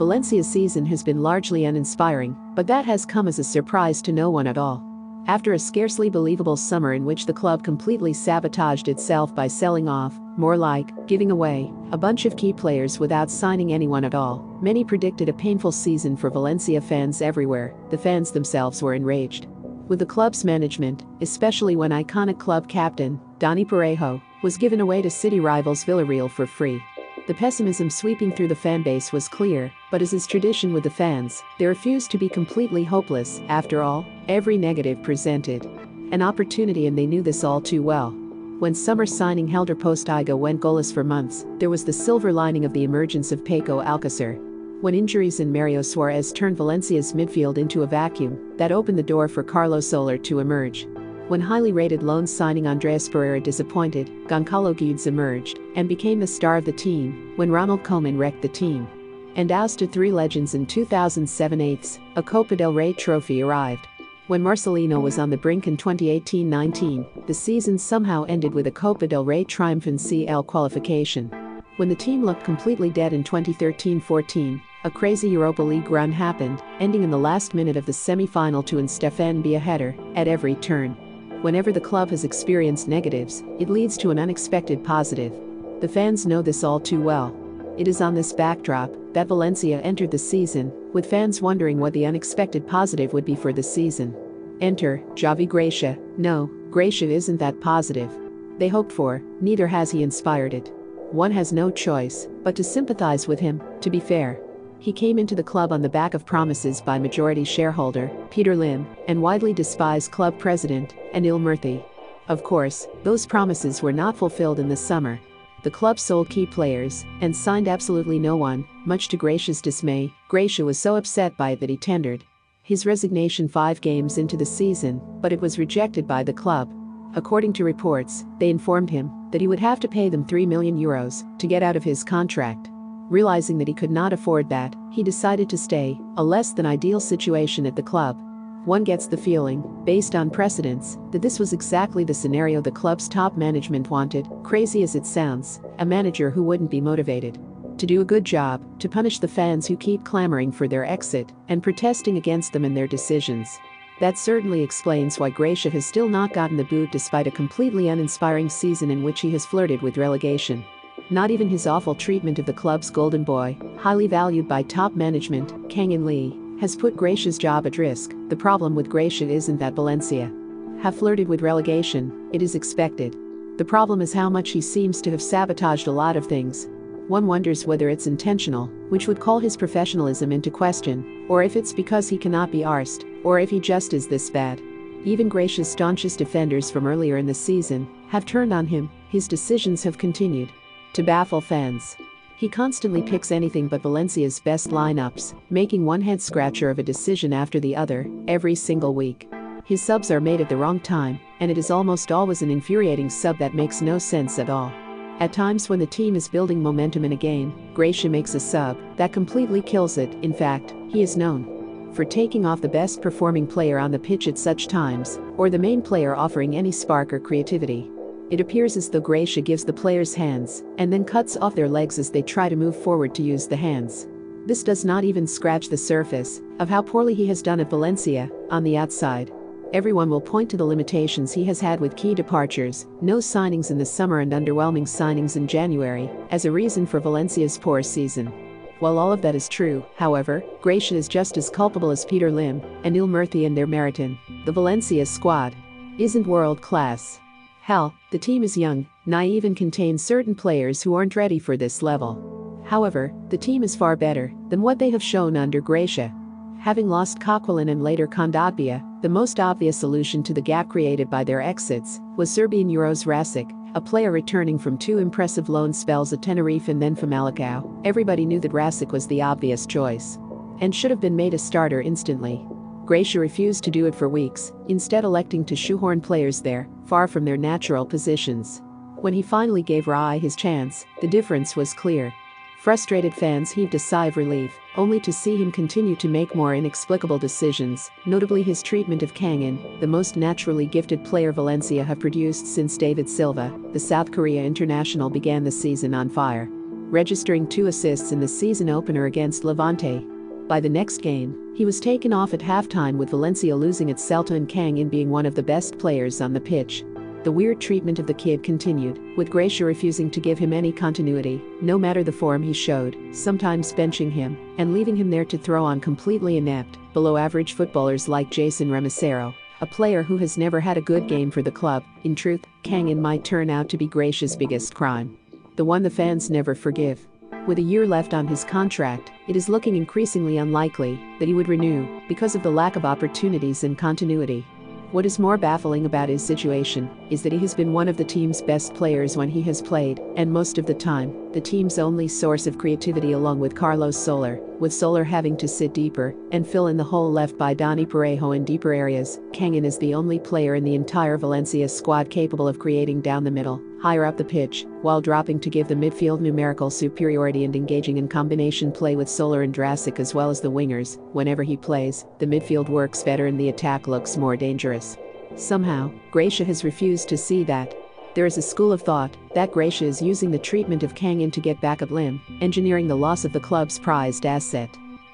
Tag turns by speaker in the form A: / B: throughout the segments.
A: Valencia's season has been largely uninspiring, but that has come as a surprise to no one at all. After a scarcely believable summer in which the club completely sabotaged itself by selling off, more like, giving away, a bunch of key players without signing anyone at all, many predicted a painful season for Valencia fans everywhere, the fans themselves were enraged. With the club's management, especially when iconic club captain, Dani Parejo, was given away to city rivals Villarreal for free. The pessimism sweeping through the fanbase was clear, but as is tradition with the fans, they refused to be completely hopeless. After all, every negative presented an opportunity and they knew this all too well. When summer signing Helder Postiga went goalless for months, there was the silver lining of the emergence of Paco Alcacer. When injuries in Mario Suarez turned Valencia's midfield into a vacuum, that opened the door for Carlos Soler to emerge. When highly rated loan signing Andreas Pereira disappointed, Goncalo Guedes emerged and became the star of the team when Ronald Koeman wrecked the team. And ousted three legends in 2007 8 a Copa del Rey trophy arrived. When Marcelino was on the brink in 2018-19, the season somehow ended with a Copa del Rey triumph in CL qualification. When the team looked completely dead in 2013-14, a crazy Europa League run happened, ending in the last minute of the semi-final to Stéphane Mbia header at every turn. Whenever the club has experienced negatives, it leads to an unexpected positive. The fans know this all too well. It is on this backdrop that Valencia entered the season, with fans wondering what the unexpected positive would be for the season. Enter Javi Gracia. No, Gracia isn't that positive. They hoped for, neither has he inspired it. One has no choice but to sympathize with him, to be fair. He came into the club on the back of promises by majority shareholder, Peter Lim, and widely despised club president, Anil Murthy. Of course, those promises were not fulfilled in the summer. The club sold key players and signed absolutely no one, much to Gracia's dismay. Gracia was so upset by it that he tendered his resignation five games into the season, but it was rejected by the club. According to reports, they informed him that he would have to pay them 3 million euros to get out of his contract. Realizing that he could not afford that, he decided to stay, a less than ideal situation at the club. One gets the feeling, based on precedents, that this was exactly the scenario the club's top management wanted, crazy as it sounds, a manager who wouldn't be motivated to do a good job, to punish the fans who keep clamoring for their exit and protesting against them and their decisions. That certainly explains why Gracia has still not gotten the boot despite a completely uninspiring season in which he has flirted with relegation. Not even his awful treatment of the club's golden boy, highly valued by top management, Kang In Lee, has put Gracia's job at risk. The problem with Gracia isn't that Valencia have flirted with relegation, it is expected. The problem is how much he seems to have sabotaged a lot of things. One wonders whether it's intentional, which would call his professionalism into question, or if it's because he cannot be arsed, or if he just is this bad. Even Gracia's staunchest defenders from earlier in the season have turned on him, his decisions have continued to baffle fans. He constantly picks anything but Valencia's best lineups, making one head scratcher of a decision after the other, every single week. His subs are made at the wrong time, and it is almost always an infuriating sub that makes no sense at all. At times when the team is building momentum in a game, Gracia makes a sub that completely kills it. In fact, he is known for taking off the best performing player on the pitch at such times, or the main player offering any spark or creativity. It appears as though Gracia gives the players hands and then cuts off their legs as they try to move forward to use the hands. This does not even scratch the surface of how poorly he has done at Valencia on the outside. Everyone will point to the limitations he has had with key departures, no signings in the summer and underwhelming signings in January, as a reason for Valencia's poor season. While all of that is true, however, Gracia is just as culpable as Peter Lim and Anil Murthy and their Meriton. The Valencia squad isn't world class. Hell, the team is young, naive and contains certain players who aren't ready for this level. However, the team is far better than what they have shown under Gracia. Having lost Coquelin and later Kondogbia, the most obvious solution to the gap created by their exits was Serbian Uroš Račić, a player returning from two impressive loan spells at Tenerife and then Famalicão. Everybody knew that Rasic was the obvious choice and should have been made a starter instantly. Gracia refused to do it for weeks, instead electing to shoehorn players there, far from their natural positions. When he finally gave Rai his chance, the difference was clear. Frustrated fans heaved a sigh of relief, only to see him continue to make more inexplicable decisions, notably his treatment of Kang In, the most naturally gifted player Valencia have produced since David Silva, the South Korea international began the season on fire. registering two assists in the season opener against Levante. By the next game, he was taken off at halftime with Valencia losing at Celta and Kang in being one of the best players on the pitch. The weird treatment of the kid continued, with Gracia refusing to give him any continuity, no matter the form he showed, sometimes benching him and leaving him there to throw on completely inept, below average footballers like Jason Remeseiro, a player who has never had a good game for the club. In truth, Kangin might turn out to be Gracia's biggest crime. The one the fans never forgive. With a year left on his contract, it is looking increasingly unlikely that he would renew because of the lack of opportunities and continuity. What is more baffling about his situation is that he has been one of the team's best players when he has played, and most of the time, the team's only source of creativity along with Carlos Soler, with Soler having to sit deeper and fill in the hole left by Dani Parejo in deeper areas. Kangin is the only player in the entire Valencia squad capable of creating down the middle, higher up the pitch, while dropping to give the midfield numerical superiority and engaging in combination play with Soler and Račić as well as the wingers. Whenever he plays, the midfield works better and the attack looks more dangerous. Somehow, Gracia has refused to see that. There is a school of thought that Gracia is using the treatment of Kangin to get back at Lim, engineering the loss of the club's prized asset.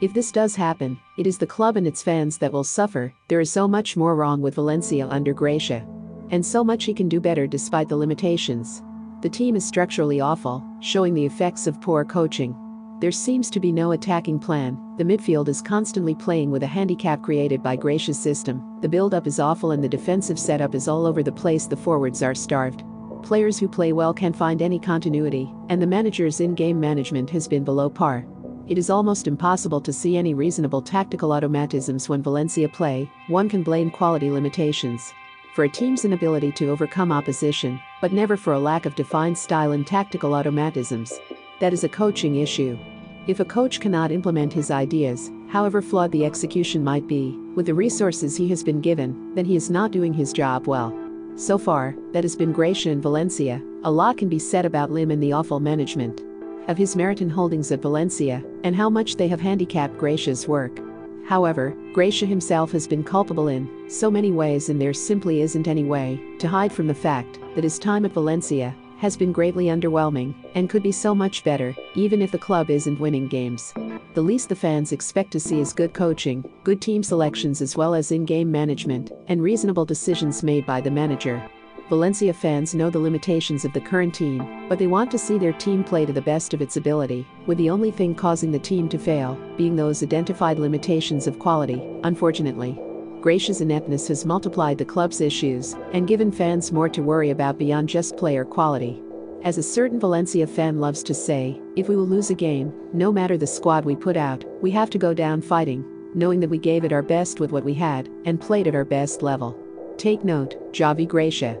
A: If this does happen, it is the club and its fans that will suffer. There is so much more wrong with Valencia under Gracia. And so much he can do better despite the limitations. The team is structurally awful, showing the effects of poor coaching. There seems to be no attacking plan. The midfield is constantly playing with a handicap created by Gracia's system. The build-up is awful and the defensive setup is all over the place. The forwards are starved. Players who play well can't find any continuity, and the manager's in-game management has been below par. It is almost impossible to see any reasonable tactical automatisms when Valencia play. One can blame quality limitations for a team's inability to overcome opposition, but never for a lack of defined style and tactical automatisms. That is a coaching issue. If a coach cannot implement his ideas, however flawed the execution might be, with the resources he has been given, then he is not doing his job well. So far, that has been Gracia and Valencia. A lot can be said about Lim and the awful management of his Meriton holdings at Valencia, and how much they have handicapped Gracia's work. However, Gracia himself has been culpable in so many ways, and there simply isn't any way to hide from the fact that his time at Valencia has been greatly underwhelming and could be so much better, even if the club isn't winning games. The least the fans expect to see is good coaching, good team selections, as well as in game management, and reasonable decisions made by the manager. Valencia fans know the limitations of the current team, but they want to see their team play to the best of its ability, with the only thing causing the team to fail being those identified limitations of quality, unfortunately. Gracia's ineptness has multiplied the club's issues and given fans more to worry about beyond just player quality. As a certain Valencia fan loves to say, if we will lose a game, no matter the squad we put out, we have to go down fighting, knowing that we gave it our best with what we had and played at our best level. Take note, Javi Gracia.